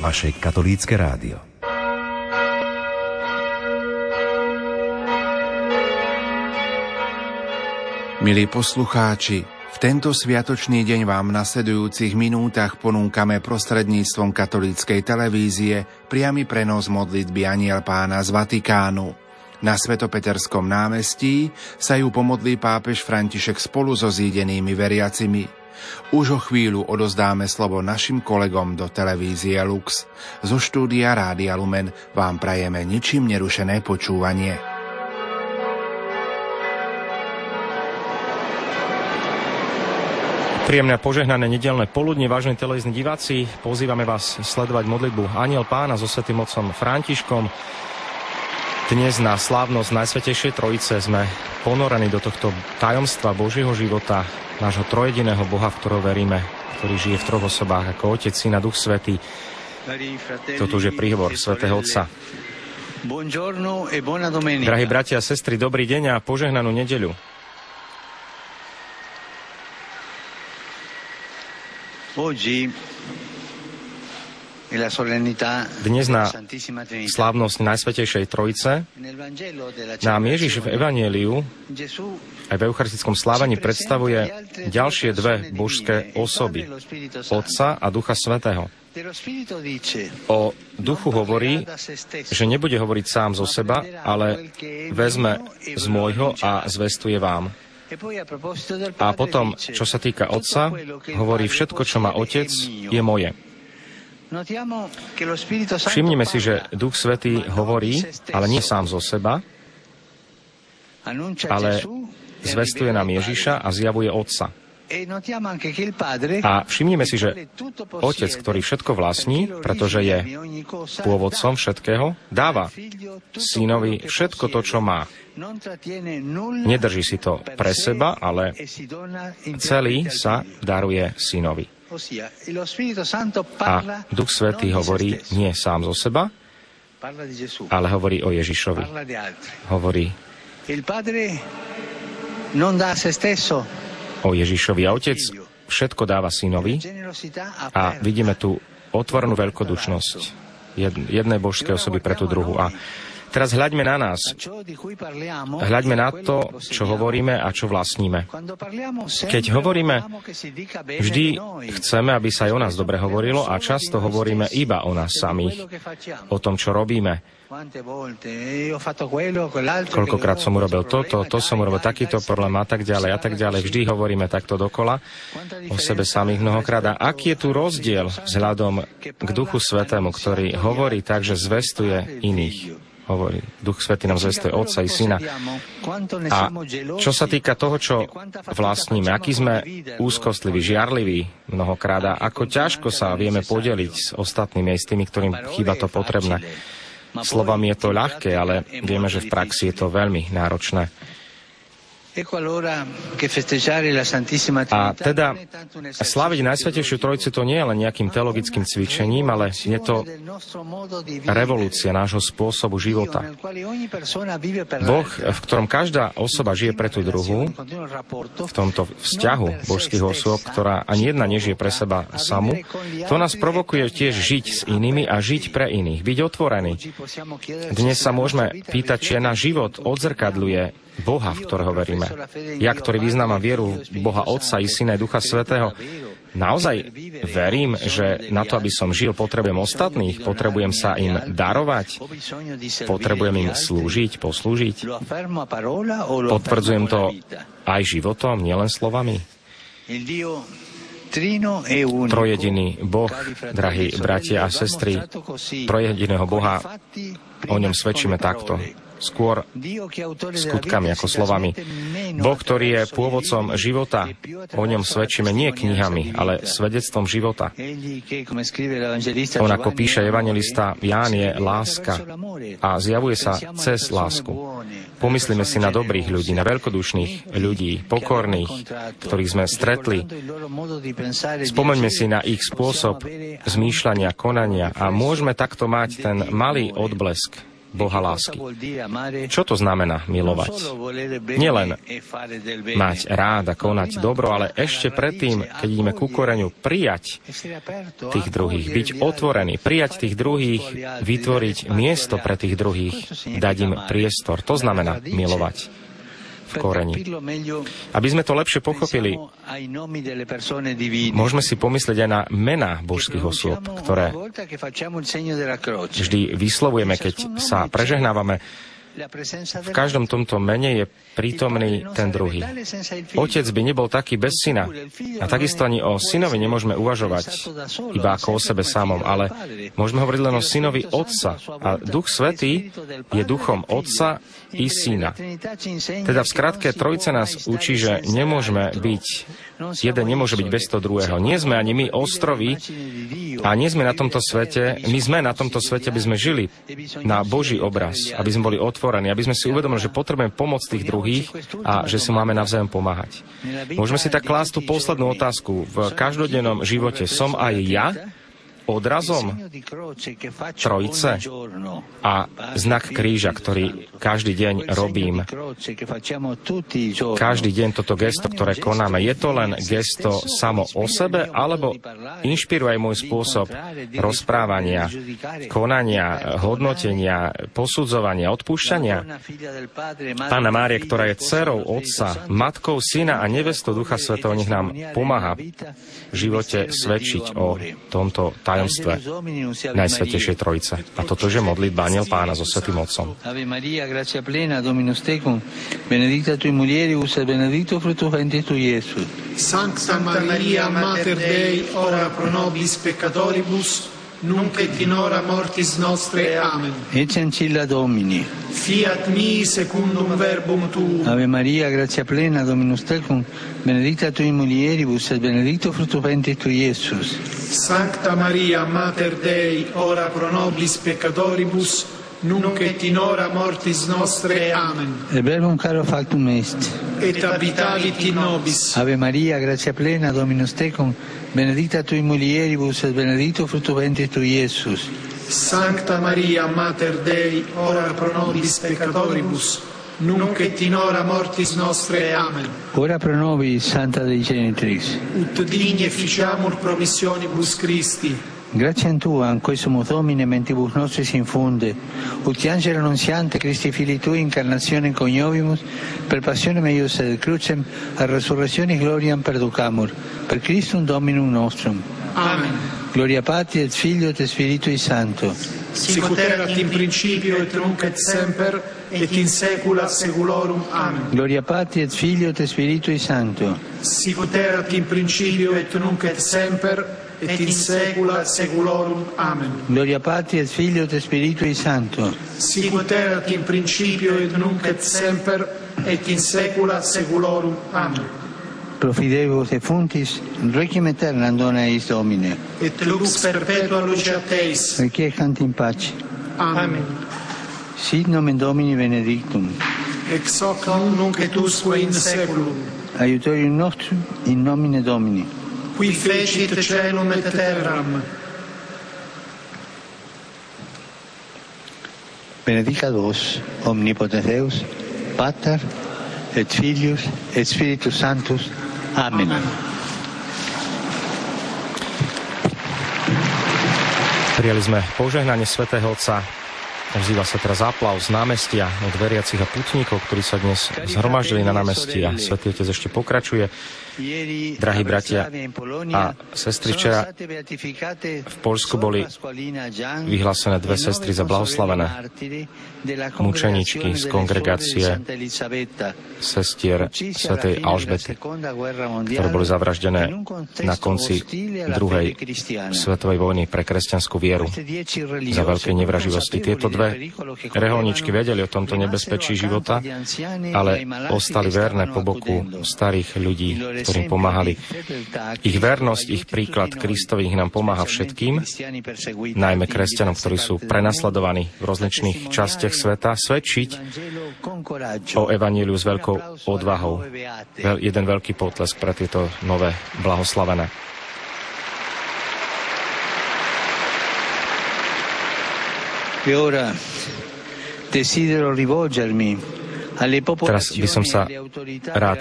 vaše katolícke rádio. Milí poslucháči, v tento sviatočný deň vám v nasledujúcich minútach ponúkame prostredníctvom katolíckej televízie priamy prenos modlitby Aniel pána z Vatikánu. Na Svetopeterskom námestí sa ju pomodlí pápež František spolu so zídenými veriacimi. Už o chvíľu odozdáme slovo našim kolegom do televízie Lux. Zo štúdia Rádia Lumen vám prajeme ničím nerušené počúvanie. Príjemné požehnané nedelné poludne, vážne televízni diváci. Pozývame vás sledovať modlitbu Aniel Pána so svetým otcom Františkom. Dnes na slávnosť Najsvetejšej Trojice sme ponorení do tohto tajomstva Božieho života, nášho trojediného Boha, v ktorého veríme, ktorý žije v troch osobách ako Otec, Syn a Duch Svetý. Toto už je príhovor svätého Otca. E Drahí bratia a sestry, dobrý deň a požehnanú nedeľu. Dnes na slávnosť Najsvetejšej Trojice nám Ježiš v Evangeliu aj v eucharistickom slávaní predstavuje ďalšie dve božské osoby, Otca a Ducha Svetého. O duchu hovorí, že nebude hovoriť sám zo seba, ale vezme z môjho a zvestuje vám. A potom, čo sa týka Otca, hovorí všetko, čo má Otec, je moje. Všimnime si, že Duch Svetý hovorí, ale nie sám zo seba, ale zvestuje nám Ježiša a zjavuje Otca. A všimnime si, že Otec, ktorý všetko vlastní, pretože je pôvodcom všetkého, dáva synovi všetko to, čo má. Nedrží si to pre seba, ale celý sa daruje synovi. A Duch Svetý hovorí nie sám zo seba, ale hovorí o Ježišovi. Hovorí o Ježišovi. A Otec. všetko dáva synovi. A vidíme tu otvorenú veľkodušnosť. jednej božskej osoby pre tú druhu. A Teraz hľaďme na nás. Hľaďme na to, čo hovoríme a čo vlastníme. Keď hovoríme, vždy chceme, aby sa aj o nás dobre hovorilo a často hovoríme iba o nás samých, o tom, čo robíme. Koľkokrát som urobil toto, to som urobil takýto problém a tak ďalej a tak ďalej. Vždy hovoríme takto dokola o sebe samých mnohokrát. A aký je tu rozdiel vzhľadom k Duchu Svetému, ktorý hovorí tak, že zvestuje iných? Hovorí. Duch Svetý nám zvestuje Otca i Syna. A čo sa týka toho, čo vlastníme, aký sme úzkostliví, žiarliví mnohokrát a ako ťažko sa vieme podeliť s ostatnými aj s tými, ktorým chýba to potrebné. Slovami je to ľahké, ale vieme, že v praxi je to veľmi náročné. A teda slaviť Najsvetejšiu Trojicu to nie je len nejakým teologickým cvičením, ale je to revolúcia nášho spôsobu života. Boh, v ktorom každá osoba žije pre tú druhú, v tomto vzťahu božských osôb, ktorá ani jedna nežije pre seba samu, to nás provokuje tiež žiť s inými a žiť pre iných, byť otvorený. Dnes sa môžeme pýtať, či náš život odzrkadľuje Boha, v ktorého veríme. Ja, ktorý vyznávam vieru v Boha Otca i Syna i Ducha Svetého, naozaj verím, že na to, aby som žil, potrebujem ostatných, potrebujem sa im darovať, potrebujem im slúžiť, poslúžiť. Potvrdzujem to aj životom, nielen slovami. Trojediný Boh, drahí bratia a sestry, trojediného Boha, o ňom svedčíme takto skôr skutkami ako slovami. Boh, ktorý je pôvodcom života, o ňom svedčíme nie knihami, ale svedectvom života. On, ako píše evangelista Ján, je láska a zjavuje sa cez lásku. Pomyslíme si na dobrých ľudí, na veľkodušných ľudí, pokorných, ktorých sme stretli. Spomeňme si na ich spôsob zmýšľania, konania a môžeme takto mať ten malý odblesk Boha lásky. Čo to znamená milovať? Nielen mať rád a konať dobro, ale ešte predtým, keď ideme ku koreňu, prijať tých druhých, byť otvorený, prijať tých druhých, vytvoriť miesto pre tých druhých, dať im priestor. To znamená milovať v koreni. Aby sme to lepšie pochopili, môžeme si pomyslieť aj na mená božských osôb, ktoré vždy vyslovujeme, keď sa prežehnávame v každom tomto mene je prítomný ten druhý. Otec by nebol taký bez syna. A takisto ani o synovi nemôžeme uvažovať iba ako o sebe samom, ale môžeme hovoriť len o synovi Otca. A Duch Svetý je duchom Otca i Syna. Teda v skratke Trojce nás učí, že nemôžeme byť Jeden nemôže byť bez toho druhého. Nie sme ani my ostroví a nie sme na tomto svete. My sme na tomto svete, aby sme žili na Boží obraz, aby sme boli otvorení, aby sme si uvedomili, že potrebujeme pomoc tých druhých a že si máme navzájom pomáhať. Môžeme si tak klásť tú poslednú otázku. V každodennom živote som aj ja odrazom Trojice a znak kríža, ktorý každý deň robím. Každý deň toto gesto, ktoré konáme, je to len gesto samo o sebe, alebo inšpiruje môj spôsob rozprávania, konania, hodnotenia, posudzovania, odpúšťania. Pána Mária, ktorá je dcerou Otca, matkou Syna a nevestou Ducha Svetého, nech nám pomáha v živote svedčiť o tomto tajomstve Najsvetejšej Trojice. A toto je modlitba Aniel Pána so Svetým Otcom. Ave Maria, gracia plena, Dominus tecum, benedicta tui mulieribus et benedictus fructus ventris tui, Iesus. Sancta Maria, Mater Dei, ora pro nobis peccatoribus, nunc et in hora mortis nostre. Amen. Ecce ancilla Domini. Fiat mi secundum verbum tuum. Ave Maria, gratia plena, Dominus tecum, benedicta tui mulieribus et benedictus fructus ventris tui, Iesus. Sancta Maria, Mater Dei, ora pro nobis peccatoribus, nunc et in hora mortis nostre. Amen. E verbum caro factum est. Et habitavit in nobis. Ave Maria, gratia plena, Dominus tecum, benedicta tui mulieribus et benedictus fructus ventris tui, Iesus. Sancta Maria, Mater Dei, ora pro nobis peccatoribus, nunc et in hora mortis nostre. Amen. Ora pro nobis, Santa Dei Genitris. Ut digne ficiamur promissionibus Christi. Grazie a Tua, in questo Domine, mentibus nostris infunde, ut angelo annunziante Christi Fili Tui, incarnazione coniovimus, per passione meius et crucem, a resurrezione gloriam perducamur, per Christum Dominum nostrum. Amen. Gloria Patri et Figlio et Spiritui Santo. Sicut erat in principio et nunc et semper et in saecula saeculorum. Amen. Gloria Patri et Figlio et Spiritui Santo. Sicut erat in principio et nunc et semper et in saecula saeculorum. Amen. Gloria Patri et Figlio et Spiritui Santo. Sicut erat in principio et nunc et semper et in saecula saeculorum. Amen. profidebus et funtis, requiem aeternam dona eis Domine. Et lux perpetua lucia Teis. Requiescant in pace. Amen. Sit nomen Domini benedictum. Ex hoc nunc et usque in saeculum. Aiutorium nostrum in nomine Domini. Qui fecit celum et terram. Benedica vos, omnipotens Deus, Pater, et Filius, et Spiritus Sanctus, Amen. Amen. Prijali sme požehnanie svätého Otca Ozýva sa teraz aplauz námestia od veriacich a putníkov, ktorí sa dnes zhromaždili na námestí a Svetý Otec ešte pokračuje. Drahí bratia a sestry, včera v Polsku boli vyhlásené dve sestry za blahoslavené mučeničky z kongregácie sestier svätej Alžbety, ktoré boli zavraždené na konci druhej svetovej vojny pre kresťanskú vieru za veľkej nevraživosti. Tieto dve reholničky vedeli o tomto nebezpečí života, ale ostali verné po boku starých ľudí, ktorým pomáhali. Ich vernosť, ich príklad Kristovi ich nám pomáha všetkým, najmä kresťanom, ktorí sú prenasledovaní v rozličných častiach sveta, svedčiť o Evaníliu s veľkou odvahou. Jeden veľký potlesk pre tieto nové blahoslavené. Teraz by som sa rád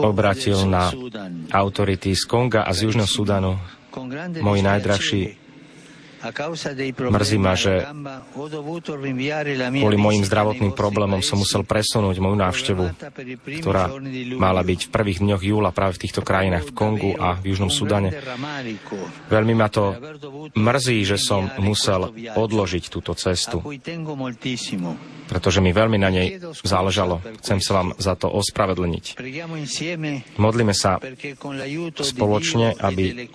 obratil na autority z Konga a z Južného Sudanu, moji najdrahší Mrzí ma, že kvôli mojim zdravotným problémom som musel presunúť moju návštevu, ktorá mala byť v prvých dňoch júla práve v týchto krajinách, v Kongu a v Južnom Sudane. Veľmi ma to mrzí, že som musel odložiť túto cestu pretože mi veľmi na nej záležalo. Chcem sa vám za to ospravedlniť. Modlíme sa spoločne, aby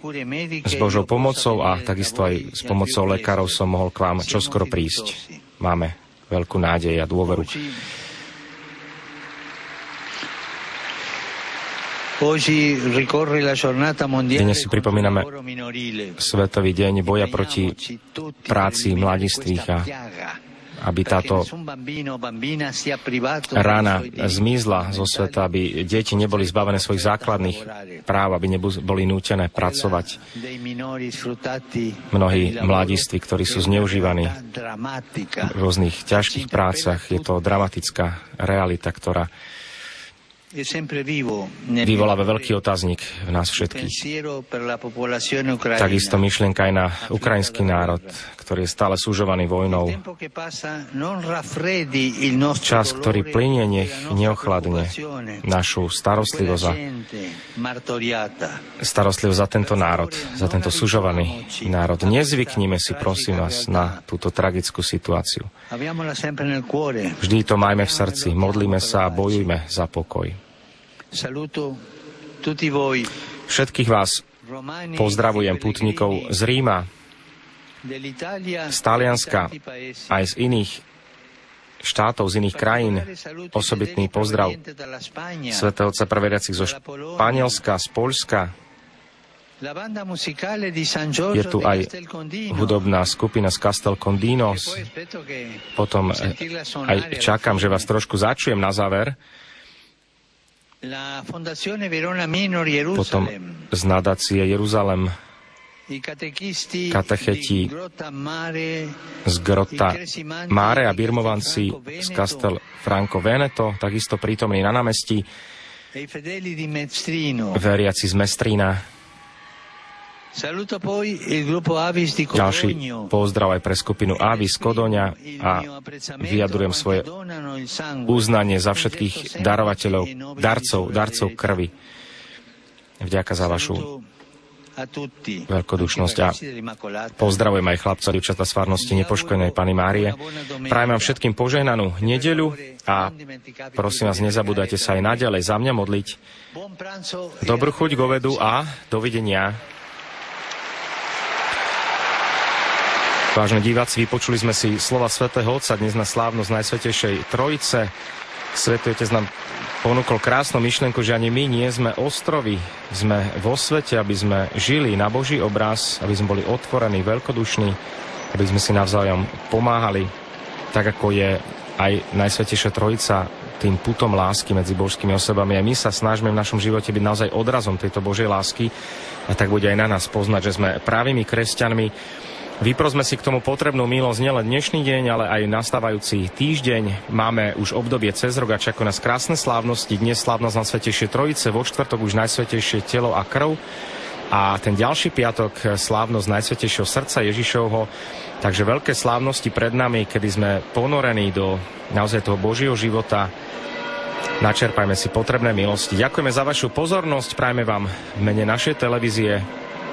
s Božou pomocou a takisto aj s pomocou lekárov som mohol k vám čoskoro prísť. Máme veľkú nádej a dôveru. Dnes si pripomíname Svetový deň boja proti práci mladistvých a aby táto rána zmizla zo sveta, aby deti neboli zbavené svojich základných práv, aby neboli nútené pracovať. Mnohí mladiství, ktorí sú zneužívaní v rôznych ťažkých prácach, je to dramatická realita, ktorá vyvoláva veľký otáznik v nás všetkých. Takisto myšlienka aj na ukrajinský národ, ktorý je stále súžovaný vojnou. Čas, ktorý plinie, nech neochladne našu starostlivosť za, starostlivosť za tento národ, za tento súžovaný národ. Nezvyknime si, prosím vás, na túto tragickú situáciu. Vždy to majme v srdci, modlíme sa a bojujme za pokoj. Všetkých vás pozdravujem putníkov z Ríma, z Talianska, aj z iných štátov, z iných krajín. Osobitný pozdrav svätého Otca prevediacich zo Španielska, z Polska. Je tu aj hudobná skupina z Castel Condinos. Potom eh, aj čakám, že vás trošku začujem na záver. Potom z nadácie Jeruzalem katecheti z Grota Mare a birmovanci z Castel Franco Veneto, takisto prítomní na námestí, veriaci z Mestrína. Ďalší pozdrav aj pre skupinu Avis Kodoňa a vyjadrujem svoje uznanie za všetkých darovateľov, darcov, darcov krvi. Vďaka za vašu veľkodušnosť a pozdravujem aj chlapca, dievčata z farnosti nepoškodenej Pany Márie. Prajem vám všetkým požehnanú nedeľu a prosím vás, nezabúdajte sa aj naďalej za mňa modliť. Dobrú chuť k ovedu a dovidenia. Vážne diváci, vypočuli sme si slova svätého Otca dnes na slávnosť Najsvetejšej Trojice. Svetý Otec nám ponúkol krásnu myšlenku, že ani my nie sme ostrovy, sme vo svete, aby sme žili na Boží obraz, aby sme boli otvorení, veľkodušní, aby sme si navzájom pomáhali, tak ako je aj Najsvetejšia Trojica tým putom lásky medzi božskými osobami. A my sa snažíme v našom živote byť naozaj odrazom tejto Božej lásky a tak bude aj na nás poznať, že sme právými kresťanmi, Vyprosme si k tomu potrebnú milosť nielen dnešný deň, ale aj nastávajúci týždeň. Máme už obdobie cez rok a čakajú nás krásne slávnosti. Dnes slávnosť na Svetejšie Trojice, vo štvrtok už Najsvetejšie telo a krv. A ten ďalší piatok slávnosť Najsvetejšieho srdca Ježišovho. Takže veľké slávnosti pred nami, kedy sme ponorení do naozaj toho Božieho života. Načerpajme si potrebné milosti. Ďakujeme za vašu pozornosť, prajme vám v mene našej televízie